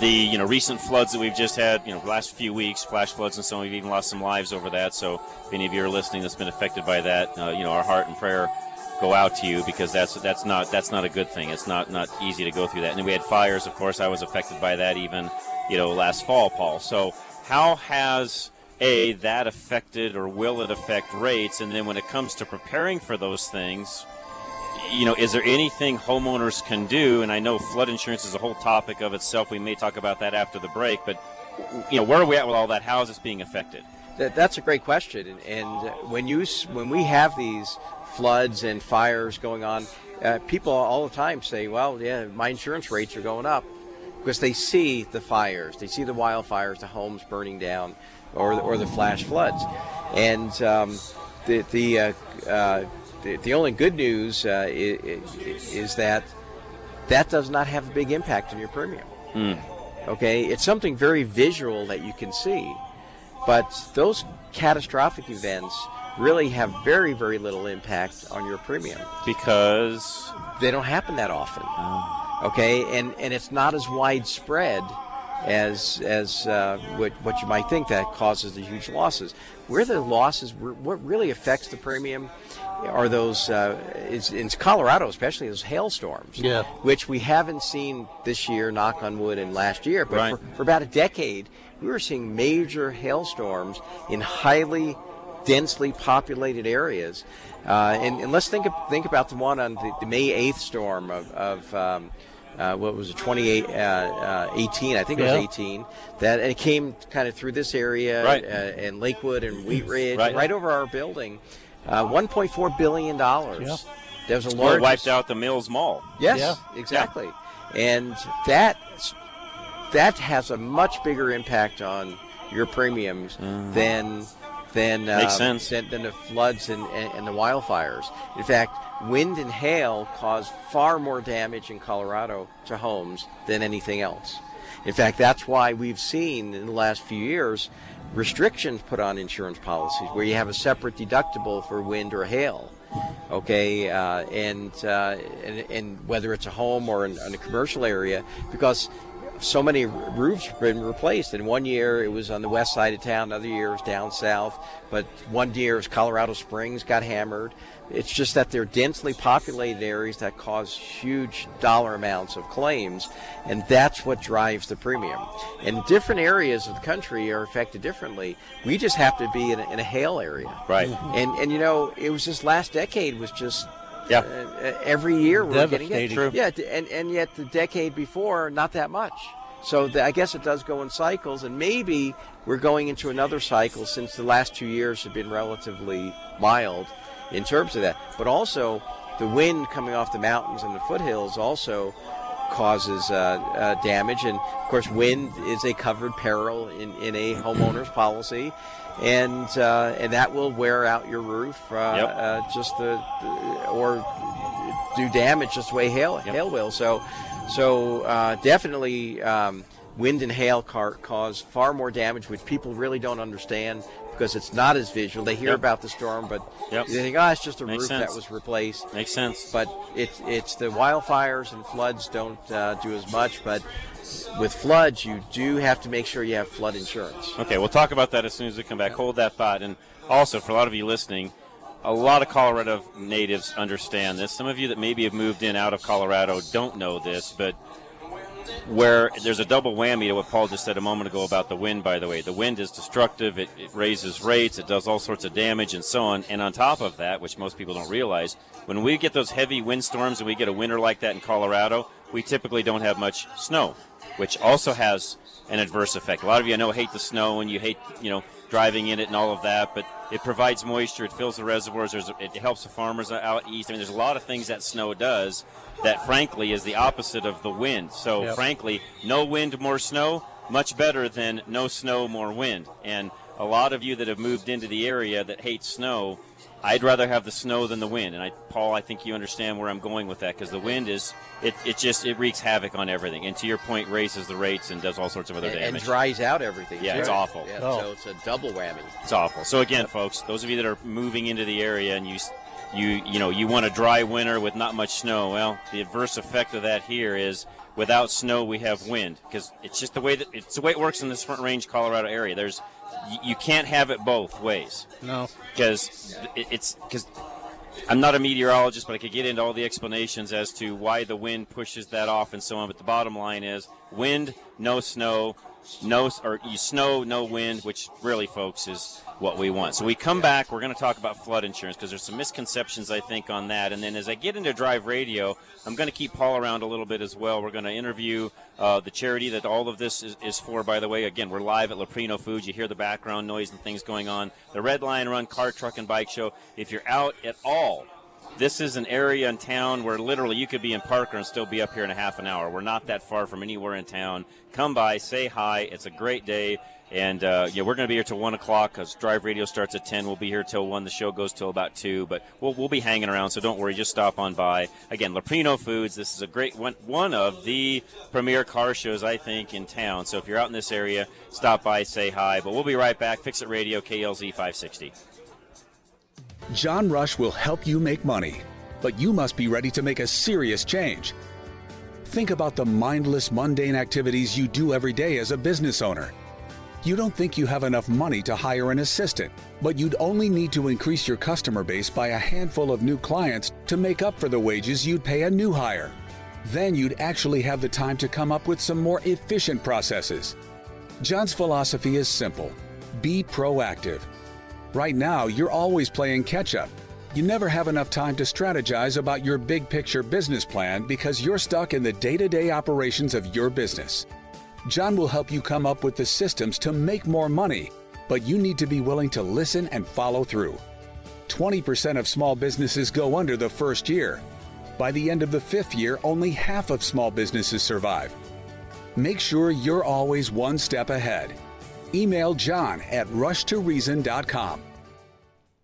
the you know recent floods that we've just had, you know, last few weeks, flash floods, and so we've even lost some lives over that. So, if any of you are listening that's been affected by that, uh, you know, our heart and prayer go out to you because that's that's not that's not a good thing. It's not not easy to go through that. And we had fires, of course. I was affected by that even, you know, last fall, Paul. So, how has a that affected or will it affect rates? And then when it comes to preparing for those things, you know, is there anything homeowners can do? And I know flood insurance is a whole topic of itself. We may talk about that after the break. But you know, where are we at with all that? How is this being affected? That, that's a great question, and, and when you when we have these floods and fires going on, uh, people all the time say, "Well, yeah, my insurance rates are going up," because they see the fires, they see the wildfires, the homes burning down, or the, or the flash floods, and um, the the, uh, uh, the the only good news uh, is, is that that does not have a big impact on your premium. Okay, it's something very visual that you can see, but those catastrophic events really have very, very little impact on your premium. Because they don't happen that often. Okay, and and it's not as widespread as as uh, what what you might think that causes the huge losses. Where the losses, what really affects the premium, are those uh, is in Colorado, especially those hailstorms. Yeah. Which we haven't seen this year, knock on wood, and last year, but Right. for, for about a decade, we were seeing major hailstorms in highly densely populated areas. Uh, and, and let's think of, think about the one on the, the May 8th storm of, of um, uh, what was it, 28, uh, uh, 18, I think it Yeah. was 18, that and it came kind of through this area Right. uh, and Lakewood and Wheat Ridge, Right. right, over our building. Uh, 1.4 billion dollars. Yeah. There was a Well, it wiped out the Mills Mall. Yes, Yeah. exactly. And that that has a much bigger impact on your premiums than than Mm. Makes uh, sense. than, than the floods and, and, and the wildfires. In fact, wind and hail cause far more damage in Colorado to homes than anything else. In fact, that's why we've seen in the last few years restrictions put on insurance policies where you have a separate deductible for wind or hail. Okay, uh, and, uh, and and whether it's a home or in, in a commercial area, because so many roofs have been replaced. And one year it was on the west side of town, another year it was down south. But one year it was Colorado Springs got hammered. It's just that they're densely populated areas that cause huge dollar amounts of claims, and that's what drives the premium. And different areas of the country are affected differently. We just have to be in a, in a hail area, Right. And and you know it was this last decade was just Yeah. uh, every year we're getting it. Devastating. True. Yeah, and and yet the decade before, not that much. So the, I guess it does go in cycles, and maybe we're going into another cycle since the last two years have been relatively mild in terms of that. But also, the wind coming off the mountains and the foothills also causes uh, uh, damage, and of course, wind is a covered peril in, in a homeowner's policy. And uh, and that will wear out your roof, uh, Yep. uh, just the, the or do damage just the way hail hail will. So, so uh, definitely um, wind and hail car- cause far more damage, which people really don't understand because it's not as visual. They hear Yep. about the storm, but Yep. they think, oh, it's just a Makes roof sense. that was replaced. Makes sense. But it's it's the wildfires and floods don't uh, do as much, but with floods, you do have to make sure you have flood insurance. Okay, we'll talk about that as soon as we come back. Hold that thought. And also, for a lot of you listening, a lot of Colorado natives understand this. Some of you that maybe have moved in out of Colorado don't know this, but where there's a double whammy to what Paul just said a moment ago about the wind, by the way. The wind is destructive, it, it raises rates, it does all sorts of damage, and so on. And on top of that, which most people don't realize, when we get those heavy windstorms and we get a winter like that in Colorado, we typically don't have much snow, which also has an adverse effect. A lot of you I know hate the snow and you hate, you know, driving in it and all of that, but it provides moisture, it fills the reservoirs, there's, it helps the farmers out east. I mean, there's a lot of things that snow does that, frankly, is the opposite of the wind. So, Yep. frankly, no wind, more snow, much better than no snow, more wind. And a lot of you that have moved into the area that hate snow, I'd rather have the snow than the wind. And I, Paul, I think you understand where I'm going with that because the wind is, it, it just, it wreaks havoc on everything. And to your point, raises the rates and does all sorts of other And, damage. and dries out everything. Yeah, too. it's awful. Yeah, Oh. So it's a double whammy. It's awful. So again, folks, those of you that are moving into the area and you you you know you want a dry winter with not much snow, well, the adverse effect of that here is without snow we have wind because it's just the way that it's the way it works in this Front Range Colorado area. There's y- you can't have it both ways No. because it's because I'm not a meteorologist, but I could get into all the explanations as to why the wind pushes that off and so on. But the bottom line is wind, no snow, no or you snow, no wind, which really, folks, is what we want. So we come back. We're going to talk about flood insurance because there's some misconceptions I think on that. And then as I get into drive radio, I'm going to keep Paul around a little bit as well. We're going to interview uh, the charity that all of this is, is for. By the way, again, we're live at Leprino Foods. You hear the background noise and things going on. The Red Lion Run Car, Truck, and Bike Show. If you're out at all this is an area in town where literally you could be in Parker and still be up here in a half an hour. We're not that far from anywhere in town. Come by, say hi. It's a great day. And uh, yeah, we're going to be here till one o'clock because Drive Radio starts at ten. We'll be here till one. The show goes till about two, but we'll, we'll be hanging around. So don't worry, just stop on by. Again, Leprino Foods. This is a great one, one of the premier car shows I think in town. So if you're out in this area, stop by, say hi. But we'll be right back. Fix It Radio, KLZ 560. John Rush will help you make money, but you must be ready to make a serious change. Think about the mindless, mundane activities you do every day as a business owner. You don't think you have enough money to hire an assistant, but you'd only need to increase your customer base by a handful of new clients to make up for the wages you'd pay a new hire. Then you'd actually have the time to come up with some more efficient processes. John's philosophy is simple be proactive. Right now, you're always playing catch up. You never have enough time to strategize about your big picture business plan because you're stuck in the day to day operations of your business. John will help you come up with the systems to make more money, but you need to be willing to listen and follow through. 20% of small businesses go under the first year. By the end of the fifth year, only half of small businesses survive. Make sure you're always one step ahead. Email John at rushtoreason.com.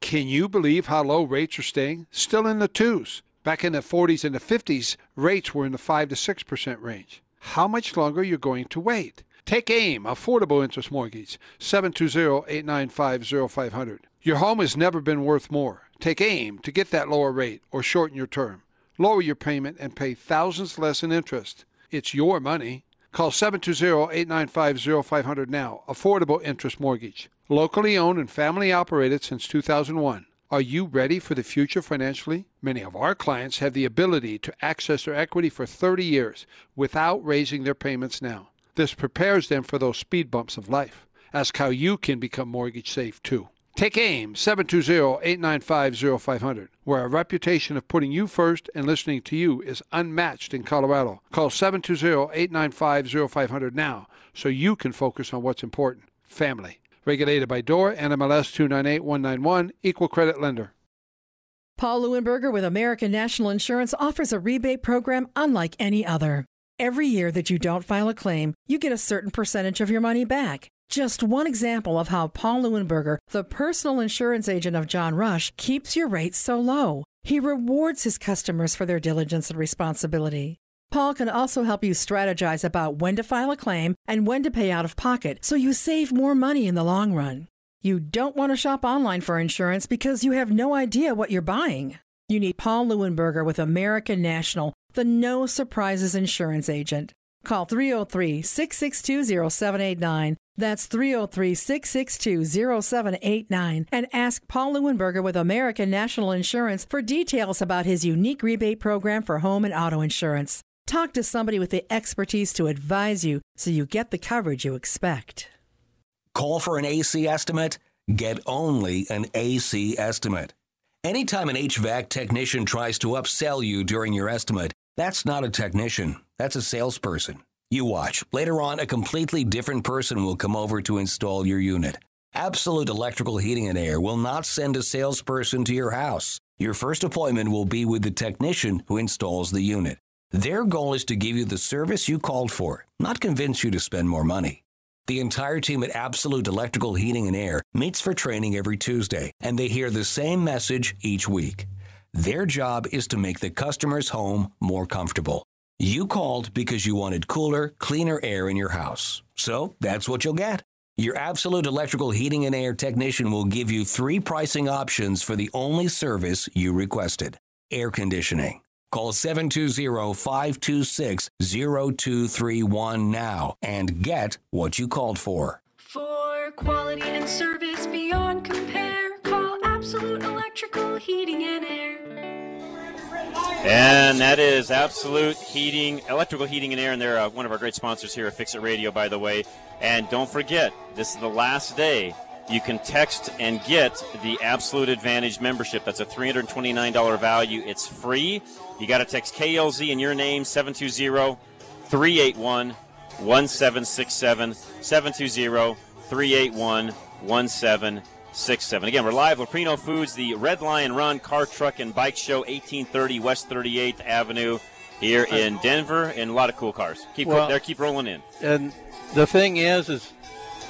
Can you believe how low rates are staying? Still in the twos. Back in the 40s and the 50s, rates were in the 5 to 6% range. How much longer you're going to wait. Take AIM, Affordable Interest Mortgage, 720-895-0500. Your home has never been worth more. Take AIM to get that lower rate or shorten your term. Lower your payment and pay thousands less in interest. It's your money. Call 720-895-0500 now. Affordable Interest Mortgage. Locally owned and family operated since 2001. Are you ready for the future financially? Many of our clients have the ability to access their equity for 30 years without raising their payments now. This prepares them for those speed bumps of life. Ask how you can become mortgage safe too. Take AIM 720-895-0500, where a reputation of putting you first and listening to you is unmatched in Colorado. Call 720-895-0500 now so you can focus on what's important, family. Regulated by DORA, NMLS 298191, Equal Credit Lender. Paul Leuenberger with American National Insurance offers a rebate program unlike any other. Every year that you don't file a claim, you get a certain percentage of your money back. Just one example of how Paul Leuenberger, the personal insurance agent of John Rush, keeps your rates so low. He rewards his customers for their diligence and responsibility. Paul can also help you strategize about when to file a claim and when to pay out of pocket so you save more money in the long run. You don't want to shop online for insurance because you have no idea what you're buying. You need Paul Leuenberger with American National, the no surprises insurance agent. Call 303 662 0789. That's 303 662 0789. And ask Paul Leuenberger with American National Insurance for details about his unique rebate program for home and auto insurance. Talk to somebody with the expertise to advise you so you get the coverage you expect. Call for an AC estimate? Get only an AC estimate. Anytime an HVAC technician tries to upsell you during your estimate, that's not a technician, that's a salesperson. You watch. Later on, a completely different person will come over to install your unit. Absolute Electrical Heating and Air will not send a salesperson to your house. Your first appointment will be with the technician who installs the unit. Their goal is to give you the service you called for, not convince you to spend more money. The entire team at Absolute Electrical Heating and Air meets for training every Tuesday, and they hear the same message each week. Their job is to make the customer's home more comfortable. You called because you wanted cooler, cleaner air in your house. So that's what you'll get. Your Absolute Electrical Heating and Air technician will give you three pricing options for the only service you requested air conditioning. Call 720-526-0231 now and get what you called for. For quality and service beyond compare, call Absolute Electrical Heating and Air. And that is Absolute Heating, Electrical Heating and Air, and they're uh, one of our great sponsors here at Fix It Radio, by the way. And don't forget, this is the last day you can text and get the Absolute Advantage membership. That's a $329 value. It's free. You got to text KLZ in your name, 720 381 1767. 720 381 1767. Again, we're live with Leprino Foods, the Red Lion Run Car, Truck, and Bike Show, 1830 West 38th Avenue here in Denver, and a lot of cool cars. Keep Well- there, keep rolling in. And the thing is, is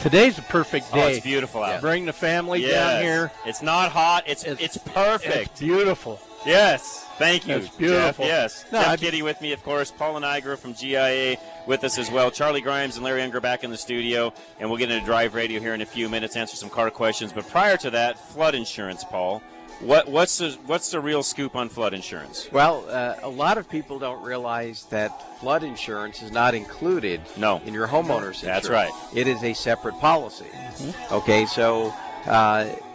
today's a perfect Oh, day. it's beautiful out. Bring the family Yes. down here. It's not hot. It's it's, perfect. It's beautiful. Yes. Thank you. It's beautiful. Jeff. Yes. No, Jeff I- Kitty with me, of course. Paul and Iger from GIA with us as well. Charlie Grimes and Larry Unger back in the studio, and we'll get into Drive Radio here in a few minutes, answer some car questions. But prior to that, flood insurance, Paul. What what's the what's the real scoop on flood insurance? Well, uh, a lot of people don't realize that flood insurance is not included No. in your homeowner's insurance. That's right. It is a separate policy. Okay, so uh,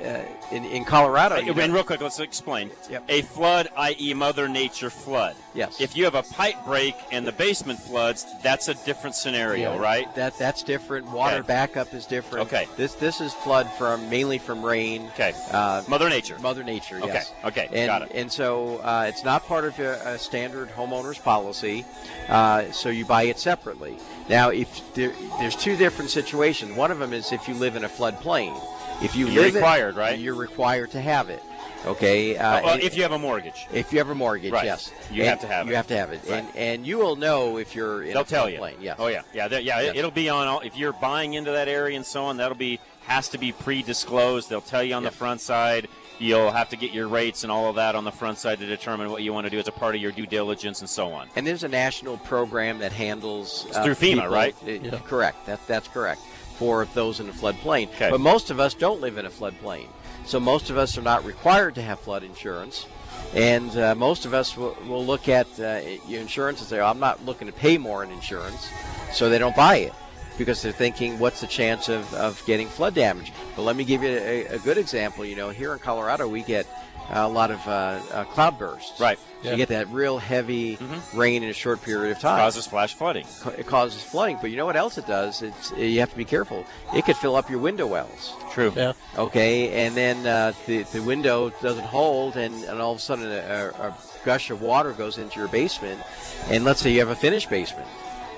uh, in, in Colorado, and real quick, let's explain. Yep. A flood, i.e., Mother Nature flood. Yes. If you have a pipe break and the basement floods, that's a different scenario, Yeah, right? That that's different. Water Okay. backup is different. Okay. This this is flood from mainly from rain. Okay. Uh, Mother Nature. Mother Nature. Okay, Yes. okay, And, got it. And so uh, it's not part of a, a standard homeowner's policy. Uh, so you buy it separately. Now, if there, there's two different situations. One of them is if you live in a floodplain. If you You're live in- required, right? You're required to have it. Okay. Uh, well, if you have a mortgage. if you have a mortgage, Right. yes, You And have to have You it. You have to have it, Right. and and you will know if you're in They'll a tell you. floodplain. Yes. Oh yeah, yeah, yeah. Yes. It'll be on all. If you're buying into that area and so on, that'll be has to be pre-disclosed. They'll tell you on Yep. the front side. you'll have to get your rates and all of that on the front side to determine what you want to do as a part of your due diligence and so on. And there's a national program that handles It's through FEMA, people- right? uh, Correct. That that's correct for those in a floodplain. Okay. But most of us don't live in a floodplain, so most of us are not required to have flood insurance. And uh, most of us will, will look at uh, your insurance and say, oh, "I'm not looking to pay more in insurance," so they don't buy it because they're thinking, "What's the chance of, of getting flood damage?" But let me give you a, a good example. You know, here in Colorado, we get a lot of uh, uh, cloudbursts. Right. So you get that real heavy rain in a short period of time. Causes flash flooding. It causes flooding, but you know what else it does? It's you have to be careful. It could fill up your window wells. True. Yeah. Okay, and then uh, the the window doesn't hold, and, and all of a sudden a, a gush of water goes into your basement, and let's say you have a finished basement,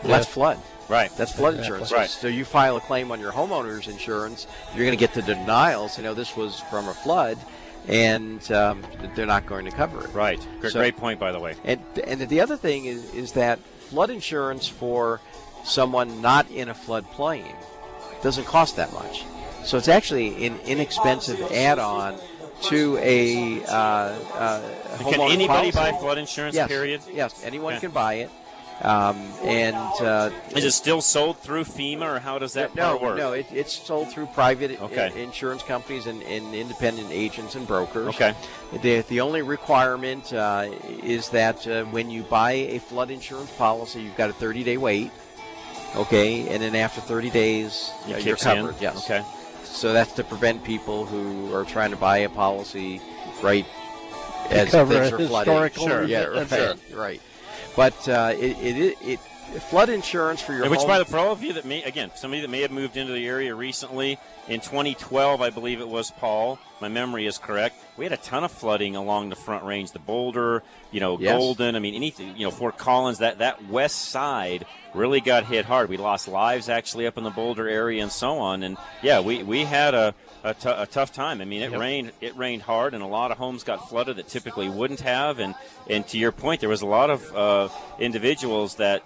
well, that's flood. Right. That's flood Exactly. insurance. Right. So you file a claim on your homeowner's insurance, you're going to get the denials. You know this was from a flood, and um, they're not going to cover it. Right. Great, So- great point, by the way. And and the other thing is is that flood insurance for someone not in a floodplain doesn't cost that much. So it's actually an inexpensive add-on to a uh, uh, Can anybody policy. buy flood insurance? Yes. Period. Yes, anyone Okay. can buy it. Um, and uh, Is it still sold through FEMA, or how does that no, part work? no, it, it's sold through private i- insurance companies and, and independent agents and brokers. Okay. The, the only requirement uh, is that uh, when you buy a flood insurance policy, you've got a 30 day wait. Okay, and then after 30 days, It uh, you're kicks in. covered. Yes. Okay. So that's to prevent people who are trying to buy a policy right as cover things a are flooding. Sure. Yeah. event. Right. Right. But uh, it, it, it, flood insurance for your Which, home. by the for all of you that may again, somebody that may have moved into the area recently in 2012, I believe it was Paul. My memory is correct. We had a ton of flooding along the Front Range, the Boulder, you know, Yes. Golden. I mean, anything, you know, Fort Collins. That that west side really got hit hard. We lost lives actually up in the Boulder area and so on. And yeah, we we had a a, t- a tough time. I mean, it rained. It rained hard, and a lot of homes got flooded that typically wouldn't have. And and to your point, there was a lot of uh, individuals that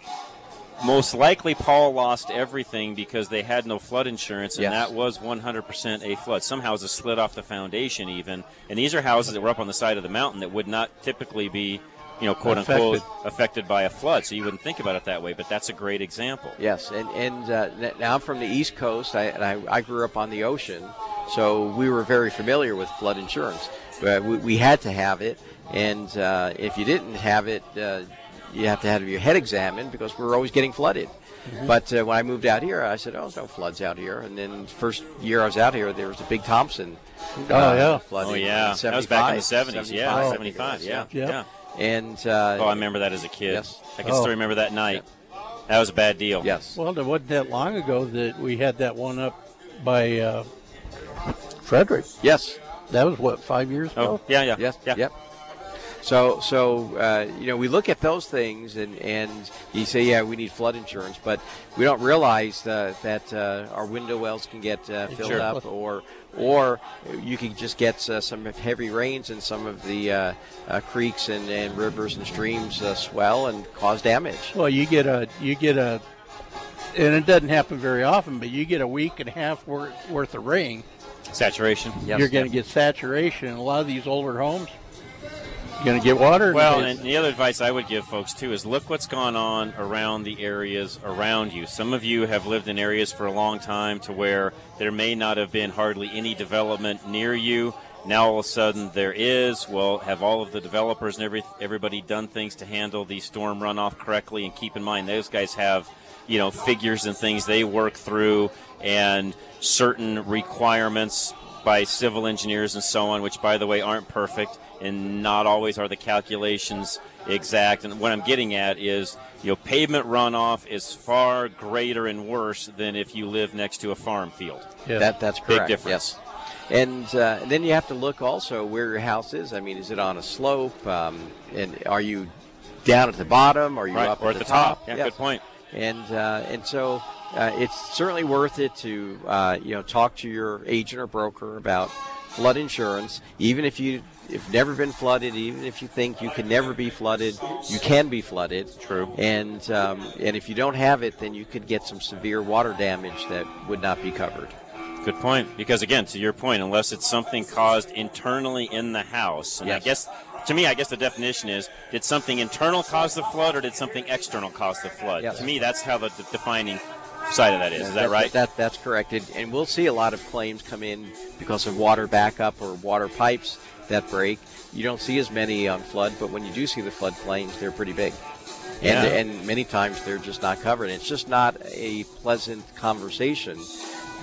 most likely Paul lost everything because they had no flood insurance, and Yes. that was 100% a flood. Some houses slid off the foundation, even, and these are houses that were up on the side of the mountain that would not typically be, you know, quote unquote, affected by a flood. So you wouldn't think about it that way, but that's a great example. Yes, and and uh, now I'm from the East Coast, I, and I, I grew up on the ocean, so we were very familiar with flood insurance. But we, we had to have it, and uh, if you didn't have it, uh, you have to have your head examined because we were always getting flooded. Mm-hmm. But uh, when I moved out here, I said, "Oh, there's no floods out here." And then first year I was out here, there was a big Thompson. Oh, yeah. flooding Oh, yeah. That was back in the 70s. Yeah, 75, 75. Yeah. Yeah. Yeah. And uh, Oh, I remember that as a kid. Yes. I can Oh. still remember that night. That was a bad deal. yes, Well, it wasn't that long ago that we had that one up by uh, Frederick. yes, That was what five years ago. Oh, yeah, yeah. Yes. Yeah. Yep. So, so uh, you know, we look at those things, and and you say, yeah, we need flood insurance, but we don't realize uh, that uh, our window wells can get uh, filled Sure. up, or or you can just get uh, some heavy rains, and some of the uh, uh, creeks and, and rivers and streams uh, swell and cause damage. Well, you get a you get a, and it doesn't happen very often, but you get a week and a half worth, worth of rain. Saturation. Yes. You're going to get saturation. In a lot of these older homes, you're going to get water. Well, and the other advice I would give folks too is look what's gone on around the areas around you. Some of you have lived in areas for a long time to where there may not have been hardly any development near you. Now all of a sudden there is. Well, have all of the developers and every everybody done things to handle the storm runoff correctly? And keep in mind those guys have you know figures and things they work through and certain requirements by civil engineers and so on, which, by the way, aren't perfect and not always are the calculations exact. And what I'm getting at is, you know, pavement runoff is far greater and worse than if you live next to a farm field. That that's Big correct. difference. Yes. And, uh, and then you have to look also where your house is. I mean, is it on a slope? Um, and are you down at the bottom? Are you Right, up or at at the, the top. top? Yeah, Yes. good point. And uh, and so uh, it's certainly worth it to uh, you know talk to your agent or broker about flood insurance. Even if you have never been flooded, even if you think you can never be flooded, you can be flooded. True. And um, and if you don't have it, then you could get some severe water damage that would not be covered. Good point. Because again, to your point, unless it's something caused internally in the house, and Yes. I guess to me, I guess the definition is: did something internal cause the flood, or did something external cause the flood? Yes. To me, that's how the d- defining side of that is. Is that, right? That, that's correct. And, and we'll see a lot of claims come in because of water backup or water pipes that break. You don't see as many on flood, but when you do see the flood claims, they're pretty big. And, Yeah. and many times they're just not covered. It's just not a pleasant conversation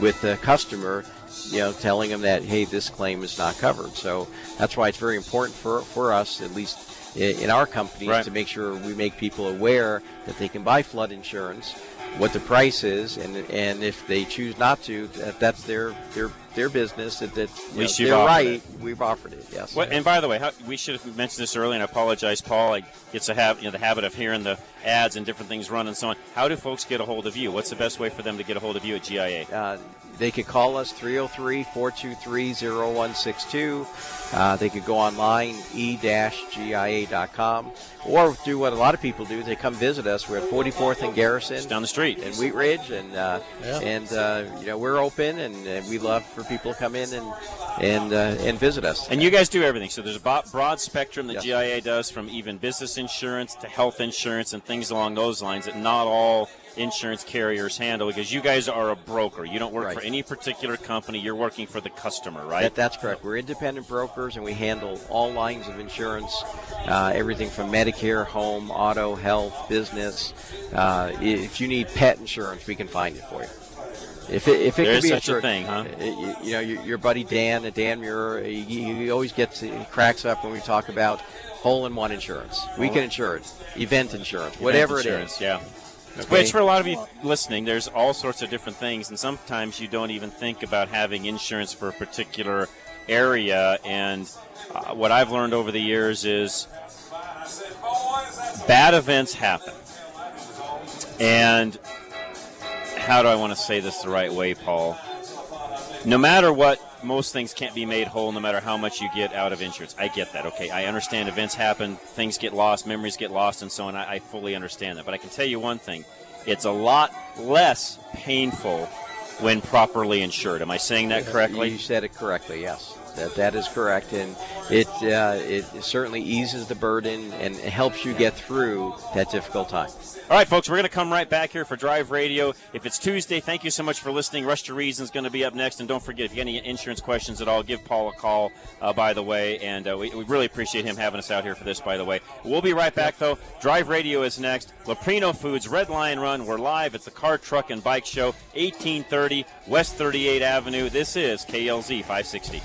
with the customer, you know, telling them that, hey, this claim is not covered. So that's why it's very important for, for us, at least in our company, Right. to make sure we make people aware that they can buy flood insurance, what the price is, and and if they choose not to, that, that's their their their business. That, that know, they're right. it. We've offered it. Yes. What, and by the way, how, we should have mentioned this earlier, and I apologize, Paul. I get to have you know the habit of hearing the ads and different things run and so on. How do folks get a hold of you? What's the best way for them to get a hold of you at GIA? Uh, they could call us 303 423 0162. Uh, They could go online, e-gia.com, or do what a lot of people do. They come visit us. We're at 44th and Garrison. Just down the street. In Wheat Ridge. And, uh, Yeah. and uh, you know, we're open, and uh, we love for people to come in and, and, uh, and visit us. And you guys do everything. So there's a broad spectrum that Yes. GIA does, from even business insurance to health insurance and things along those lines that not all insurance carriers handle because you guys are a broker. You don't work Right. for any particular company. You're working for the customer, right? That, that's correct. We're independent brokers, and we handle all lines of insurance, uh, everything from Medicare, home, auto, health, business. Uh, if you need pet insurance, we can find it for you. If it, if it is be such a insured- thing, huh? uh, You, you know, your, your buddy Dan, Dan Muir, he, he always gets he cracks up when we talk about hole-in-one insurance. We can insure it, event insurance, whatever insurance, it is. yeah. Okay. Which, for a lot of you listening, there's all sorts of different things, and sometimes you don't even think about having insurance for a particular area. And uh, what I've learned over the years is bad events happen. And how do I want to say this the right way, Paul? No matter what, most things can't be made whole no matter how much you get out of insurance. I get that. Okay, I understand events happen, things get lost, memories get lost, and so on. I, I fully understand that. But I can tell you one thing it's a lot less painful when properly insured. Am I saying that correctly? You said it correctly. Yes, that that is correct, and it uh, it certainly eases the burden and helps you get through that difficult time. All right, folks, we're going to come right back here for Drive Radio. If it's Tuesday, thank you so much for listening. Rush to Reason is going to be up next. And don't forget, if you have any insurance questions at all, give Paul a call, uh, by the way. And uh, we, we really appreciate him having us out here for this, by the way. We'll be right back, though. Drive Radio is next. Leprino Foods, Red Lion Run. We're live. It's the Car, Truck, and Bike Show, 1830 West 38th Avenue. This is KLZ 560.